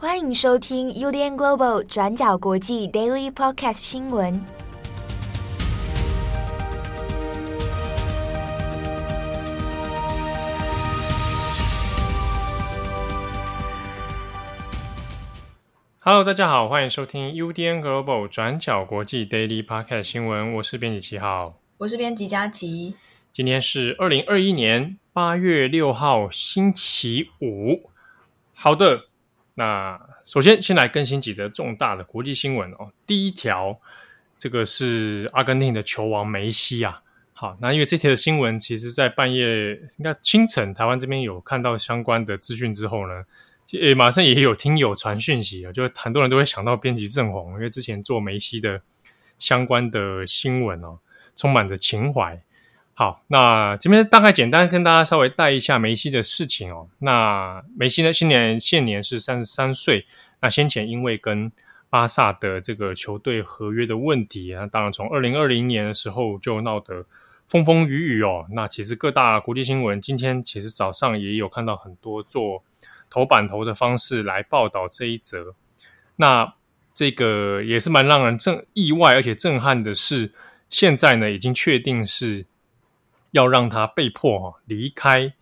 欢迎收听 UDN Global 转角国际 Daily Podcast 新闻。Hello，大家好，欢迎收听 UDN Global 转角国际 Daily Podcast 新闻。我是编辑七号，我是编辑佳琪。今天是二零二一年八月六号，星期五。好的，那首先先来更新几则重大的国际新闻哦。第一条，这个是阿根廷的球王梅西啊。好，那因为这条新闻，其实在半夜应该清晨，台湾这边有看到相关的资讯之后呢，诶，马上也有听友传讯息啊，就很多人都会想到编辑郑红，因为之前做梅西的相关的新闻哦，充满着情怀。好，那这边大概简单跟大家稍微带一下梅西的事情哦。那梅西呢，今年现年是三十三岁。那先前因为跟巴萨的这个球队合约的问题啊，当然从二零二零年的时候就闹得风风雨雨哦。那其实各大国际新闻今天其实早上也有看到很多做头版头的方式来报道这一则。那这个也是蛮让人震意外而且震撼的是，现在呢已经确定是。要让他被迫哈离开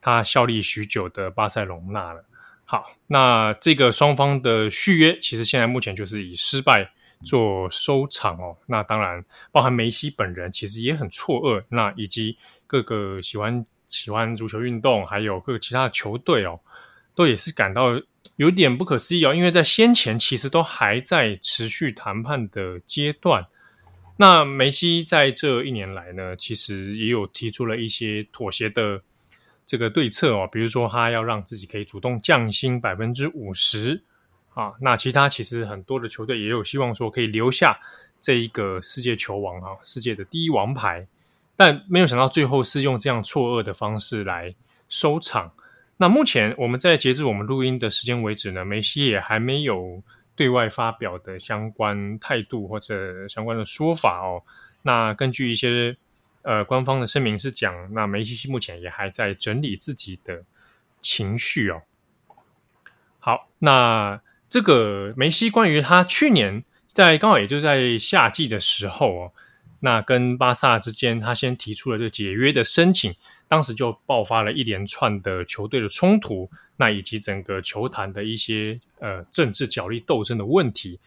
他效力许久的巴塞隆纳了。好，那这个双方的续约其实现在目前就是以失败做收场哦。那当然，包含梅西本人其实也很错愕，那以及各个喜欢喜欢足球运动，还有各个其他的球队哦，都也是感到有点不可思议哦。因为在先前其实都还在持续谈判的阶段。那梅西在这一年来呢，其实也有提出了一些妥协的这个对策哦，比如说他要让自己可以主动降薪百分之五十啊。那其他其实很多的球队也有希望说可以留下这一个世界球王啊，世界的第一王牌，但没有想到最后是用这样错愕的方式来收场。那目前我们在截至我们录音的时间为止呢，梅西也还没有。对外发表的相关态度或者相关的说法哦，那根据一些呃官方的声明是讲，那梅西目前也还在整理自己的情绪哦。好，那这个梅西关于他去年在刚好也就在夏季的时候哦，那跟巴萨之间他先提出了这个解约的申请。当时就爆发了一连串的球队的冲突，那以及整个球坛的一些呃政治角力斗争的问题。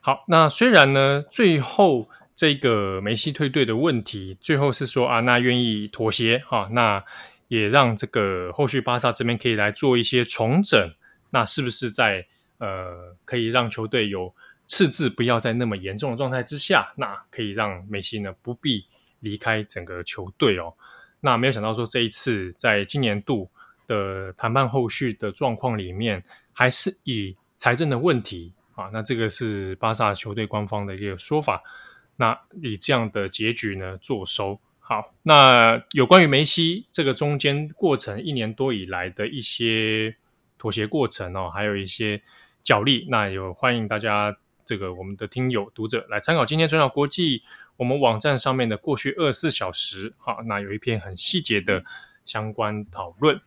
好，那虽然呢，最后这个梅西退队的问题，最后是说啊，那愿意妥协哈、那也让这个后续巴萨这边可以来做一些重整。那是不是在呃可以让球队有赤字不要在那么严重的状态之下，那可以让梅西呢不必离开整个球队哦。那没有想到说，这一次在今年度的谈判后续的状况里面，还是以财政的问题啊，那这个是巴萨球队官方的一个说法。那以这样的结局呢作收。好，那有关于梅西这个中间过程一年多以来的一些妥协过程哦，还有一些角力，那有欢迎大家这个我们的听友读者来参考今天转角国际。我们网站上面的过去二十四小时，哈，那有一篇很细节的相关讨论。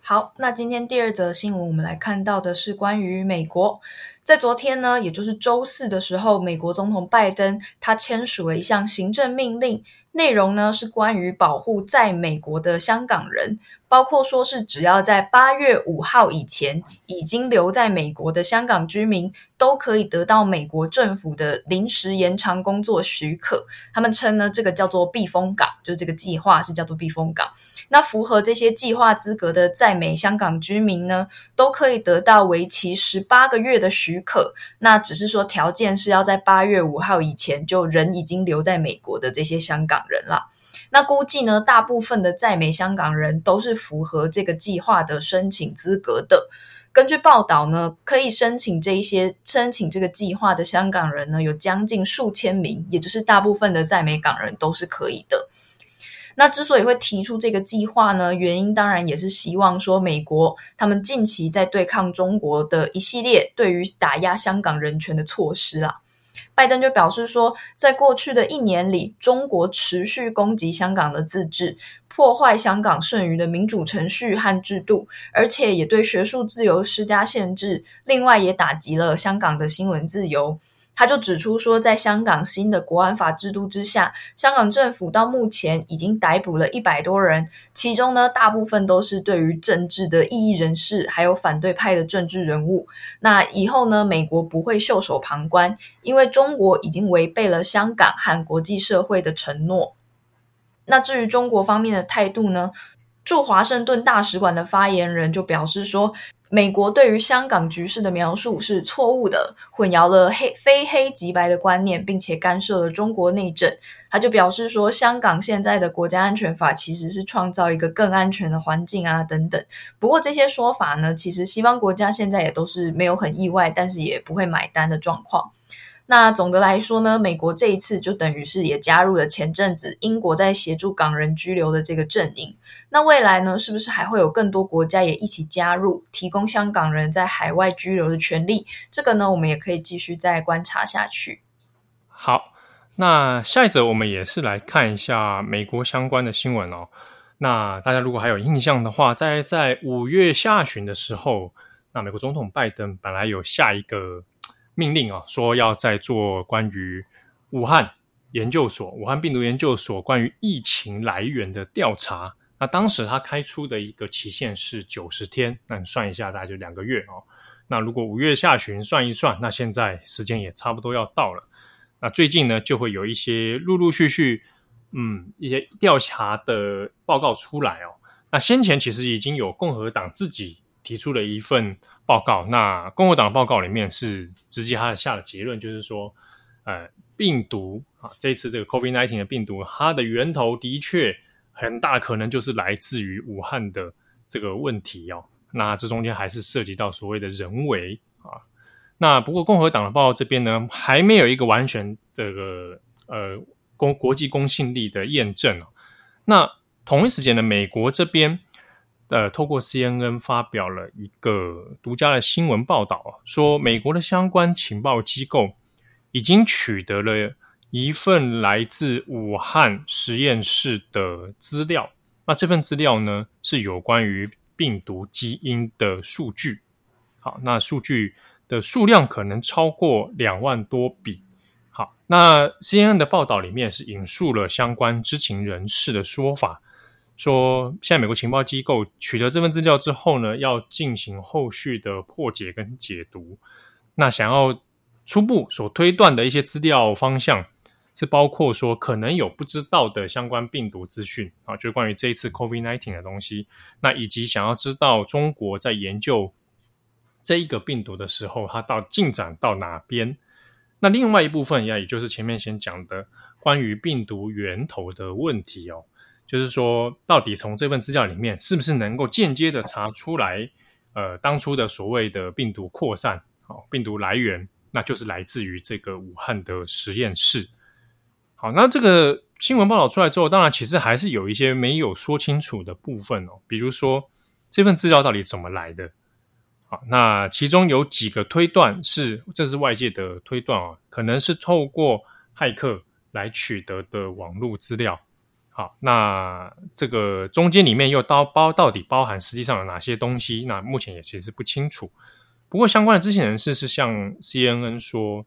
好，那今天第二则新闻，我们来看到的是关于美国，在昨天呢，也就是周四的时候，美国总统拜登他签署了一项行政命令。内容呢是关于保护在美国的香港人，包括说是只要在八月五号以前已经留在美国的香港居民，都可以得到美国政府的临时延长工作许可。他们称呢这个叫做避风港，就这个计划是叫做避风港。那符合这些计划资格的在美香港居民呢，都可以得到为期十八个月的许可。那只是说条件是要在八月五号以前就人已经留在美国的这些香港人啦，那估计呢，大部分的在美香港人都是符合这个计划的申请资格的。根据报道呢，可以申请这一些申请这个计划的香港人呢，有将近数千名，也就是大部分的在美港人都是可以的。那之所以会提出这个计划呢，原因当然也是希望说，美国他们近期在对抗中国的一系列对于打压香港人权的措施啦。拜登就表示说，在过去的一年里，中国持续攻击香港的自治，破坏香港剩余的民主程序和制度，而且也对学术自由施加限制，另外也打击了香港的新闻自由。他就指出说，在香港新的国安法制度之下，香港政府到目前已经逮捕了一百多人，其中呢，大部分都是对于政治的异议人士，还有反对派的政治人物。那以后呢，美国不会袖手旁观，因为中国已经违背了香港和国际社会的承诺。那至于中国方面的态度呢，驻华盛顿大使馆的发言人就表示说，美国对于香港局势的描述是错误的，混淆了黑非黑即白的观念，并且干涉了中国内政。他就表示说，香港现在的国家安全法其实是创造一个更安全的环境啊，等等。不过这些说法呢，其实西方国家现在也都是没有很意外，但是也不会买单的状况。那总的来说呢，美国这一次就等于是也加入了前阵子英国在协助港人居留的这个阵营。那未来呢，是不是还会有更多国家也一起加入，提供香港人在海外居留的权利？这个呢，我们也可以继续再观察下去。好，那下一则我们也是来看一下美国相关的新闻哦。那大家如果还有印象的话，在在五月下旬的时候，那美国总统拜登本来有下一个。命令啊，说要再做关于武汉研究所、武汉病毒研究所关于疫情来源的调查。那当时他开出的一个期限是九十天，那你算一下，大概就两个月哦。那如果五月下旬算一算，那现在时间也差不多要到了。那最近呢，就会有一些陆陆续续，嗯，一些调查的报告出来哦。那先前其实已经有共和党自己提出了一份。报告，那共和党的报告里面是直接他下的结论，就是说，呃，病毒啊，这一次这个 COVID-19 的病毒，它的源头的确很大可能就是来自于武汉的这个问题哦。那这中间还是涉及到所谓的人为啊。那不过共和党的报告这边呢，还没有一个完全这个呃公国际公信力的验证哦。那同一时间呢，美国这边。呃，透过 CNN 发表了一个独家的新闻报道，说美国的相关情报机构已经取得了一份来自武汉实验室的资料。那这份资料呢，是有关于病毒基因的数据。好，那数据的数量可能超过两万多笔。好，那 CNN 的报道里面是引述了相关知情人士的说法。说，现在美国情报机构取得这份资料之后呢，要进行后续的破解跟解读。那想要初步所推断的一些资料方向，是包括说可能有不知道的相关病毒资讯啊，就是关于这一次 COVID-19 的东西。那以及想要知道中国在研究这一个病毒的时候，它到进展到哪边？那另外一部分呀，也就是前面先讲的关于病毒源头的问题哦。就是说，到底从这份资料里面，是不是能够间接的查出来，呃，当初的所谓的病毒扩散，好，病毒来源，那就是来自于这个武汉的实验室。好，那这个新闻报道出来之后，当然其实还是有一些没有说清楚的部分哦，比如说这份资料到底怎么来的？好，那其中有几个推断是，这是外界的推断啊，可能是透过骇客来取得的网络资料。好，那这个中间里面又包包到底包含实际上有哪些东西？那目前也其实不清楚。不过相关的知情人士是向 CNN 说，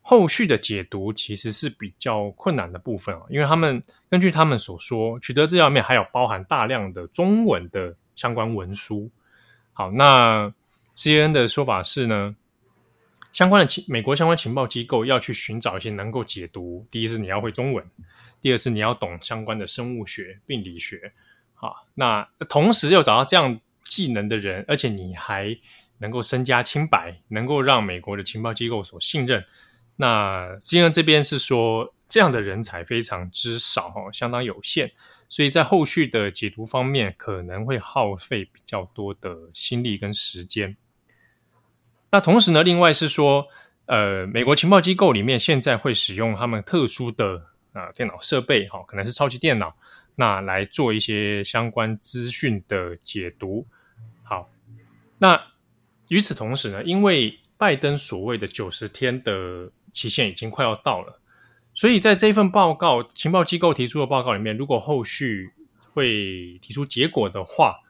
后续的解读其实是比较困难的部分啊，因为他们根据他们所说，取得资料面还有包含大量的中文的相关文书。好，那 CNN 的说法是呢，相关的情美国相关情报机构要去寻找一些能够解读，第一是你要会中文。第二是你要懂相关的生物学、病理学，好，那同时又找到这样技能的人，而且你还能够身家清白，能够让美国的情报机构所信任。那 CNN 这边是说，这样的人才非常之少，哈，相当有限，所以在后续的解读方面可能会耗费比较多的心力跟时间。那同时呢，另外是说，呃，美国情报机构里面现在会使用他们特殊的。啊，电脑设备哈，可能是超级电脑，那来做一些相关资讯的解读。好，那与此同时呢，因为拜登所谓的九十天的期限已经快要到了。所以在这份报告，情报机构提出的报告里面，如果后续会提出结果的话，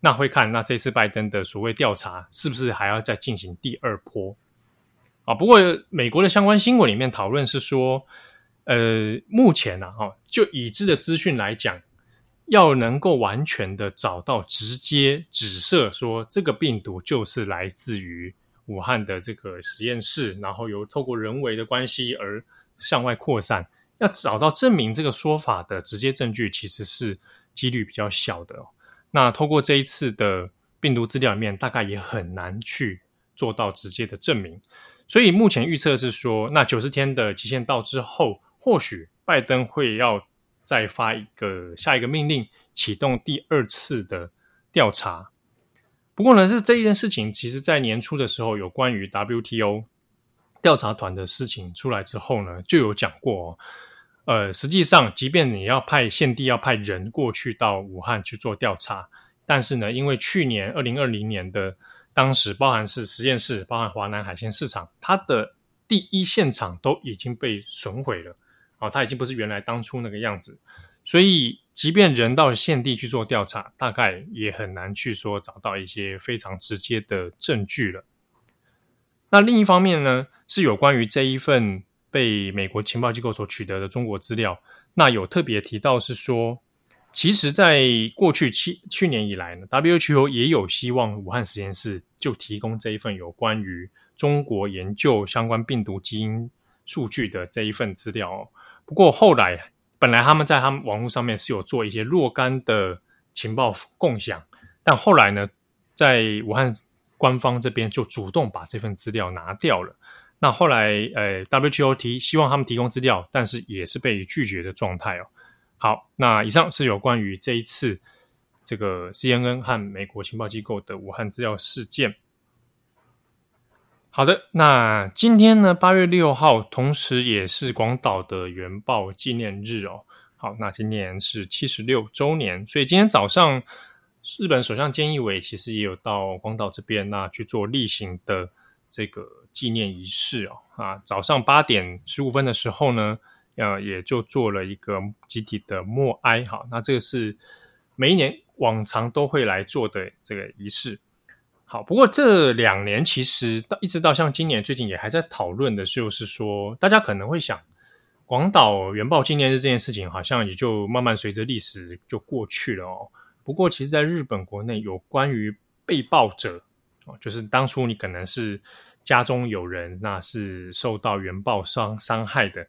那会看那这次拜登的所谓调查是不是还要再进行第二波啊？不过美国的相关新闻里面讨论是说，呃，目前呢，哈，就已知的资讯来讲，要能够完全的找到直接指涉说这个病毒就是来自于武汉的这个实验室，然后由透过人为的关系而。向外扩散，要找到证明这个说法的直接证据，其实是几率比较小的哦。那透过这一次的病毒资料里面，大概也很难去做到直接的证明。所以目前预测是说，那九十天的期限到之后，或许拜登会要再发一个下一个命令，启动第二次的调查。不过呢，是这一件事情，其实在年初的时候，有关于 WTO。调查团的事情出来之后呢，就有讲过哦，呃，实际上，即便你要派现地要派人过去到武汉去做调查，但是呢，因为去年二零二零年的当时，包含是实验室，包含华南海鲜市场，它的第一现场都已经被损毁了，哦，它已经不是原来当初那个样子，所以，即便人到了现地去做调查，大概也很难去说找到一些非常直接的证据了。那另一方面呢，是有关于这一份被美国情报机构所取得的中国资料。那有特别提到是说，其实在过去七去年以来呢，WHO 也有希望武汉实验室就提供这一份有关于中国研究相关病毒基因数据的这一份资料哦。不过后来，本来他们在他们网络上面是有做一些若干的情报共享，但后来呢，在武汉。官方这边就主动把这份资料拿掉了。那后来，呃，WTO 提希望他们提供资料，但是也是被拒绝的状态哦。好，那以上是有关于这一次这个 CNN 和美国情报机构的武汉资料事件。好的，那今天呢，八月六号，同时也是广岛的原爆纪念日哦。好，那今年是七十六周年，所以今天早上。日本首相菅义伟其实也有到广岛这边那去做例行的这个纪念仪式哦啊，早上八点十五分的时候呢，呃，也就做了一个集体的默哀哈。那这个是每一年往常都会来做的这个仪式。好，不过这两年其实到一直到像今年最近也还在讨论的就是说，大家可能会想，广岛原爆纪念日这件事情好像也就慢慢随着历史就过去了哦。不过，其实，在日本国内有关于被爆者哦，就是当初你可能是家中有人，那是受到原爆伤伤害的。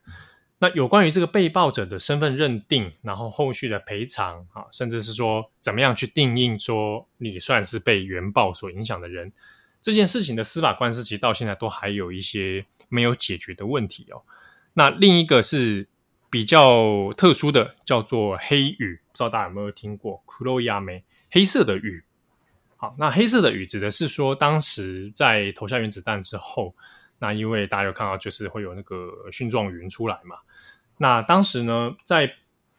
那有关于这个被爆者的身份认定，然后后续的赔偿啊，甚至是说怎么样去定义说你算是被原爆所影响的人，这件事情的司法官司其实到现在都还有一些没有解决的问题哦。那另一个是。比较特殊的叫做黑雨，不知道大家有没有听过？黒い雨，黑色的雨。好，那黑色的雨指的是说，当时在投下原子弹之后，那因为大家有看到，就是会有那个蕈状云出来嘛。那当时呢，在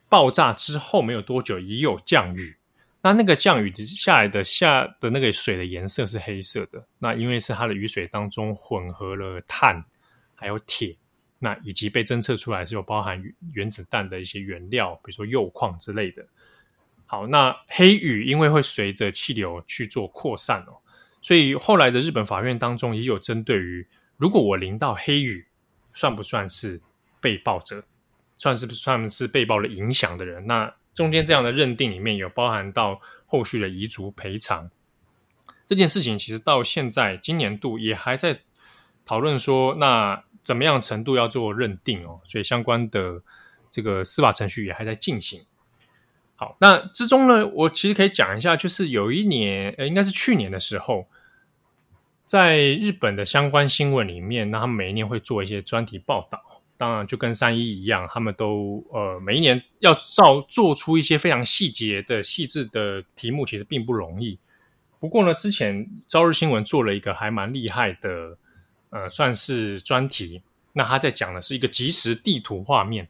爆炸之后没有多久，也有降雨。那那个降雨下来的下的那个水的颜色是黑色的。那因为是它的雨水当中混合了碳还有铁。那以及被侦测出来是有包含原子弹的一些原料，比如说铀矿之类的。好，那黑雨因为会随着气流去做扩散哦，所以后来的日本法院当中也有针对于，如果我淋到黑雨，算不算是被爆者？算是不算是被爆的影响的人？那中间这样的认定里面有包含到后续的遗族赔偿这件事情，其实到现在今年度也还在讨论说那。怎么样程度要做认定哦？所以相关的这个司法程序也还在进行。好，那之中呢，我其实可以讲一下，就是有一年，呃，应该是去年的时候，在日本的相关新闻里面，那他们每一年会做一些专题报道。当然，就跟三一一样，他们都呃每一年要照做出一些非常细节的、细致的题目，其实并不容易。不过呢，之前朝日新闻做了一个还蛮厉害的。呃，算是专题。那他在讲的是一个即时地图画面。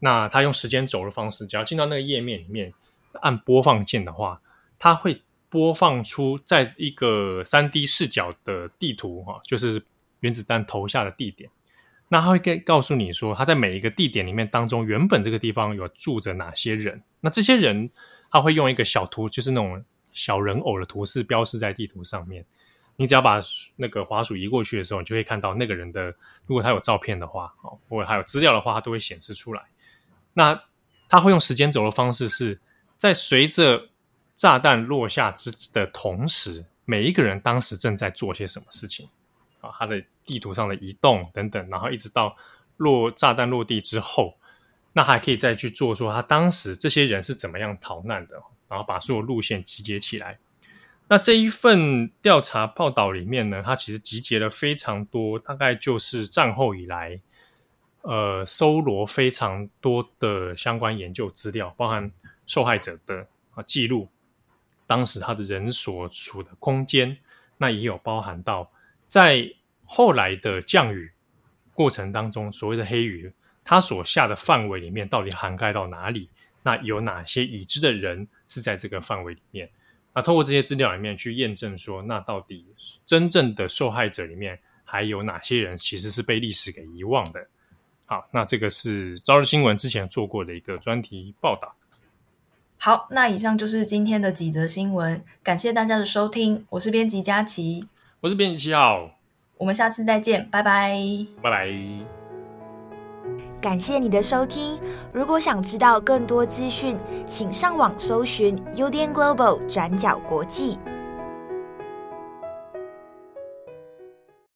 那他用时间轴的方式，只要进到那个页面里面，按播放键的话，它会播放出在一个三 D 视角的地图，哈，就是原子弹投下的地点。那他会跟告诉你说，他在每一个地点里面当中，原本这个地方有住着哪些人。那这些人他会用一个小图，就是那种小人偶的图示标示在地图上面。你只要把那个滑鼠移过去的时候，你就会看到那个人的，如果他有照片的话，哦，或者他有资料的话，他都会显示出来。那他会用时间轴的方式，是在随着炸弹落下之的同时，每一个人当时正在做些什么事情啊？他的地图上的移动等等，然后一直到落炸弹落地之后，那还可以再去做说他当时这些人是怎么样逃难的，然后把所有路线集结起来。那这一份调查报道里面呢，它其实集结了非常多，大概就是战后以来，呃，搜罗非常多的相关研究资料，包含受害者的啊记录，当时他的人所处的空间，那也有包含到在后来的降雨过程当中，所谓的黑雨，它所下的范围里面到底涵盖到哪里？那有哪些已知的人是在这个范围里面？那通过这些资料里面去验证说，那到底真正的受害者里面还有哪些人其实是被历史给遗忘的？好，那这个是朝日新闻之前做过的一个专题报道。好，那以上就是今天的几则新闻，感谢大家的收听，我是编辑佳琪，我是编辑七号，我们下次再见，拜拜，拜拜。感谢你的收听。如果想知道更多资讯，请上网搜寻 UDN Global 转角国际。